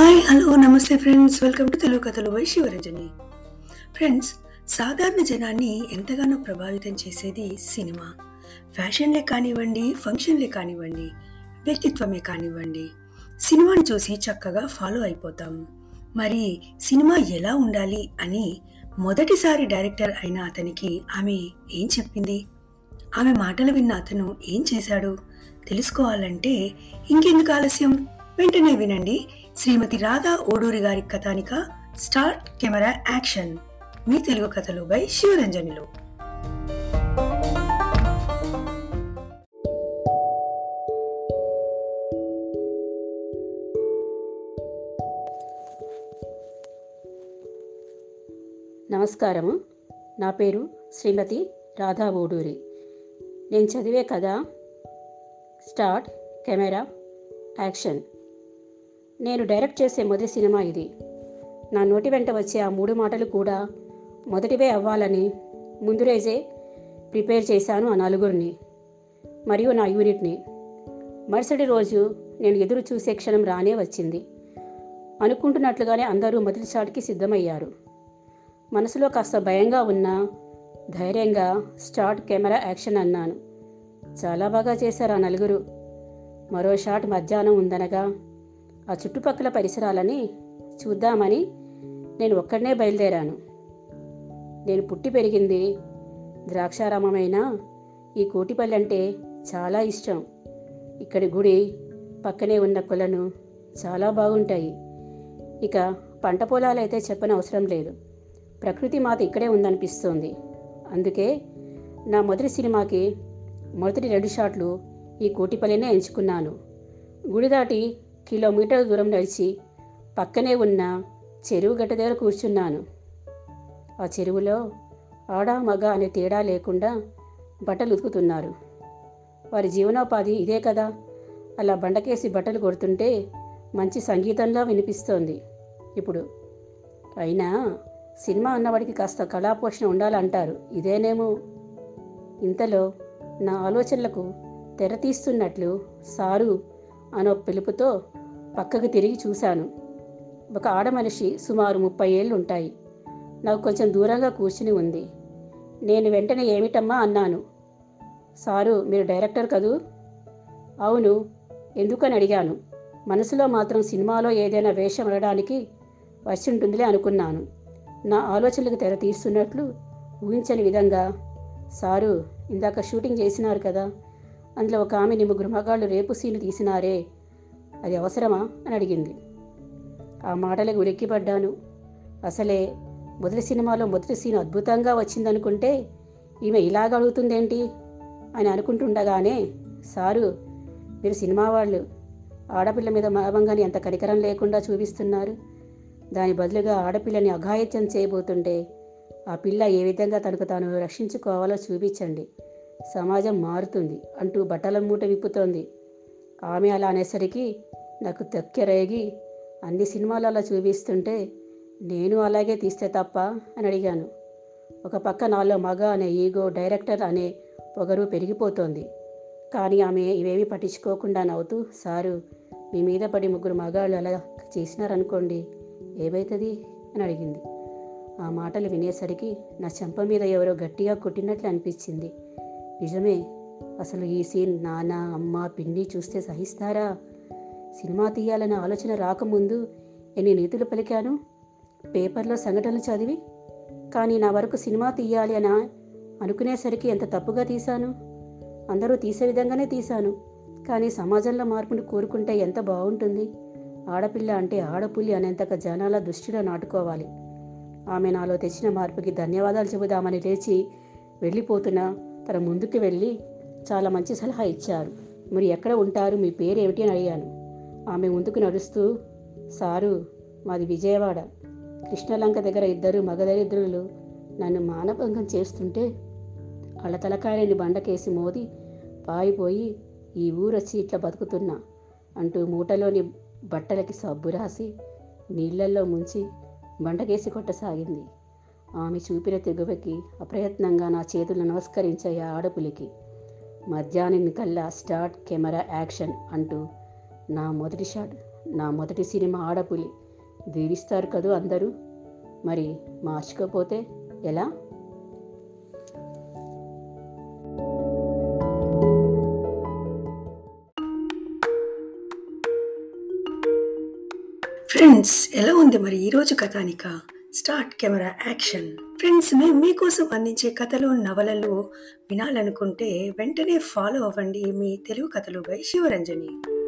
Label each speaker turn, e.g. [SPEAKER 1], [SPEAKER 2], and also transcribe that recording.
[SPEAKER 1] Hi hello నమస్తే friends welcome to Telugu కథలు by Sivaranjani friends సాధారణ జనాన్ని ఎంతగానో ప్రభావితం చేసేది సినిమా. ఫ్యాషన్లే కానివ్వండి ఫంక్షన్లే కానివ్వండి వ్యక్తిత్వమే కానివ్వండి. సినిమాని చూసి చక్కగా ఫాలో అయిపోతాం. మరి సినిమా ఎలా ఉండాలి అని మొదటిసారి డైరెక్టర్ అయిన అతనికి ఆమె ఏం చెప్పింది? ఆమె మాటలు విన్న అతను ఏం చేశాడు? తెలుసుకోవాలంటే ఇంకెందుకు ఆలస్యం? వెంటనే వినండి. శ్రీమతి రాధా ఓడూరి గారి కథానిక స్టార్ట్ కెమెరా యాక్షన్. మీ తెలుగు కథలు బై శివరంజనిలో.
[SPEAKER 2] నమస్కారము నా పేరు శ్రీమతి రాధా ఓడూరి. నేను చదివే కథ స్టార్ట్ కెమెరా యాక్షన్. నేను డైరెక్ట్ చేసే మొదటి సినిమా ఇది. నా నోటి వెంట వచ్చే ఆ మూడు మాటలు కూడా మొదటివే అవ్వాలని ముందు రోజే ప్రిపేర్ చేశాను ఆ నలుగురిని మరియు నా యూనిట్ని. మరుసటి రోజు నేను ఎదురు చూసే క్షణం రానే వచ్చింది. అనుకుంటున్నట్లుగానే అందరూ మొదటి షాట్కి సిద్ధమయ్యారు. మనసులో కాస్త భయంగా ఉన్నా ధైర్యంగా స్టార్ట్ కెమెరా యాక్షన్ అన్నాను. చాలా బాగా చేశారు ఆ నలుగురు. మరో షాట్ మధ్యాహ్నం ఉందనగా ఆ చుట్టుపక్కల పరిసరాలని చూద్దామని నేను ఒక్కడనే బయలుదేరాను. నేను పుట్టి పెరిగింది ద్రాక్షారామమైన? ఈ కోటిపల్లి అంటే చాలా ఇష్టం. ఇక్కడి గుడి పక్కనే ఉన్న కొలను చాలా బాగుంటాయి. ఇక పంట పొలాలైతే చెప్పనవసరం లేదు. ప్రకృతి మాత ఇక్కడే ఉందనిపిస్తోంది. అందుకే నా మొదటి సినిమాకి మొదటి రెండు షాట్లు ఈ కోటిపల్లినే ఎంచుకున్నాను. గుడి దాటి కిలోమీటర్ దూరం నడిచి పక్కనే ఉన్న చెరువు గట్ట దగ్గర కూర్చున్నాను. ఆ చెరువులో ఆడ మగ అనే తేడా లేకుండా బట్టలు ఉతుకుతున్నారు. వారి జీవనోపాధి ఇదే కదా. అలా బండకేసి బట్టలు కొడుతుంటే మంచి సంగీతంలా వినిపిస్తోంది. ఇప్పుడు అయినా సినిమా అన్నవాడికి కాస్త కళాపోషణ ఉండాలంటారు. ఇదేనేమో? ఇంతలో నా ఆలోచనలకు తెర తీస్తున్నట్లు సారు అనో పిలుపుతో పక్కకు తిరిగి చూశాను. ఒక ఆడ మనిషి సుమారు ముప్పై ఏళ్ళు ఉంటాయి నాకు కొంచెం దూరంగా కూర్చుని ఉంది. నేను వెంటనే ఏమిటమ్మా అన్నాను. సారు మీరు డైరెక్టర్ కదూ? అవును ఎందుకని అడిగాను. మనసులో మాత్రం సినిమాలో ఏదైనా వేషం అనడానికి వచ్చింటుందిలే అనుకున్నాను. నా ఆలోచనలకు తెర తీస్తున్నట్లు ఊహించని విధంగా సారు ఇందాక షూటింగ్ చేసినారు కదా అందులో ఒక ఆమెని ముగ్గురు మగాళ్ళు రేపు సీన్ తీసినారే అది అవసరమా? అని అడిగింది. ఆ మాటలకు ఉలిక్కిపడ్డాను. అసలే మొదటి సినిమాలో మొదటి సీన్ అద్భుతంగా వచ్చిందనుకుంటే ఈమె ఇలాగ అడుగుతుందేంటి? అని అనుకుంటుండగానే సారు మీరు సినిమా వాళ్ళు. ఆడపిల్ల మీద మావంగాని ఎంత కనికరం లేకుండా చూపిస్తున్నారు. దాని బదులుగా ఆడపిల్లని అఘాయిత్యం చేయబోతుంటే ఆ పిల్ల ఏ విధంగా తనకు తాను రక్షించుకోవాలో చూపించండి. సమాజం మారుతుంది అంటూ బట్టల మూట విప్పుతోంది ఆమె అలా అనేసరికి నాకు తక్కెరేగి అన్ని సినిమాలు అలా చూపిస్తుంటే నేను అలాగే తీస్తే తప్ప అని అడిగాను. ఒక పక్క నాలో మగ అనే ఈగో డైరెక్టర్ అనే పొగరు పెరిగిపోతోంది. కానీ ఆమె ఇవేమీ పట్టించుకోకుండా నవ్వుతూ సారు మీ మీద పడి ముగ్గురు మగాళ్ళు అలా చేసినారనుకోండి ఏమవుతుంది అని అడిగింది. ఆ మాటలు వినేసరికి నా చెంప మీద ఎవరో గట్టిగా కొట్టినట్లు అనిపించింది. నిజమే అసలు ఈ సీన్ నాన్న అమ్మ పిన్ని చూస్తే సహిస్తారా? సినిమా తీయాలన్న ఆలోచన రాకముందు ఎన్ని నీతులు పలికాను? పేపర్లో సంఘటనలు చదివి కానీ నా వరకు సినిమా తీయాలి అని అనుకునేసరికి ఎంత తప్పుగా తీశాను? అందరూ తీసే విధంగానే తీశాను కానీ సమాజంలో మార్పును కోరుకుంటే ఎంత బాగుంటుంది? ఆడపిల్ల అంటే ఆడపులి అనేంతక జనాల దృష్టిలో నాటుకోవాలి. ఆమె నాలో తెచ్చిన మార్పుకి ధన్యవాదాలు చెబుదామని లేచి వెళ్ళిపోతున్నా తన ముందుకు వెళ్ళి చాలా మంచి సలహా ఇచ్చారు. మరి ఎక్కడ ఉంటారు? మీ పేరు ఏమిటి అని అడిగాను. ఆమె ముందుకు నడుస్తూ సారు మాది విజయవాడ. కృష్ణలంక దగ్గర ఇద్దరు మగదరిద్రులు నన్ను మానభంగం చేస్తుంటే వాళ్ళ బండకేసి మోది పాయిపోయి ఈ ఊరొచ్చి ఇట్లా బతుకుతున్నా అంటూ మూటలోని బట్టలకి సబ్బు రాసి నీళ్ళల్లో ముంచి బండకేసి కొట్టసాగింది. ఆమె చూపిన తెగువకి అప్రయత్నంగా నా చేతులు నమస్కరించాయి ఆ ఆడపులికి. మధ్యాహ్నం కల్లా స్టార్ట్ కెమెరా యాక్షన్ అంటూ నా మొదటి షాట్ నా మొదటి సినిమా ఆడపులి. దీవిస్తారు కదూ అందరూ? మరి మార్చుకోపోతే ఎలా?
[SPEAKER 1] ఫ్రెండ్స్ ఎలా ఉంది మరి ఈరోజు కథానిక? Start camera action. ఫ్రెండ్స్ మేము మీకోసం అందించే కథలు నవలలు వినాలనుకుంటే వెంటనే ఫాలో అవ్వండి మీ తెలుగు కథలు బై శివరంజని.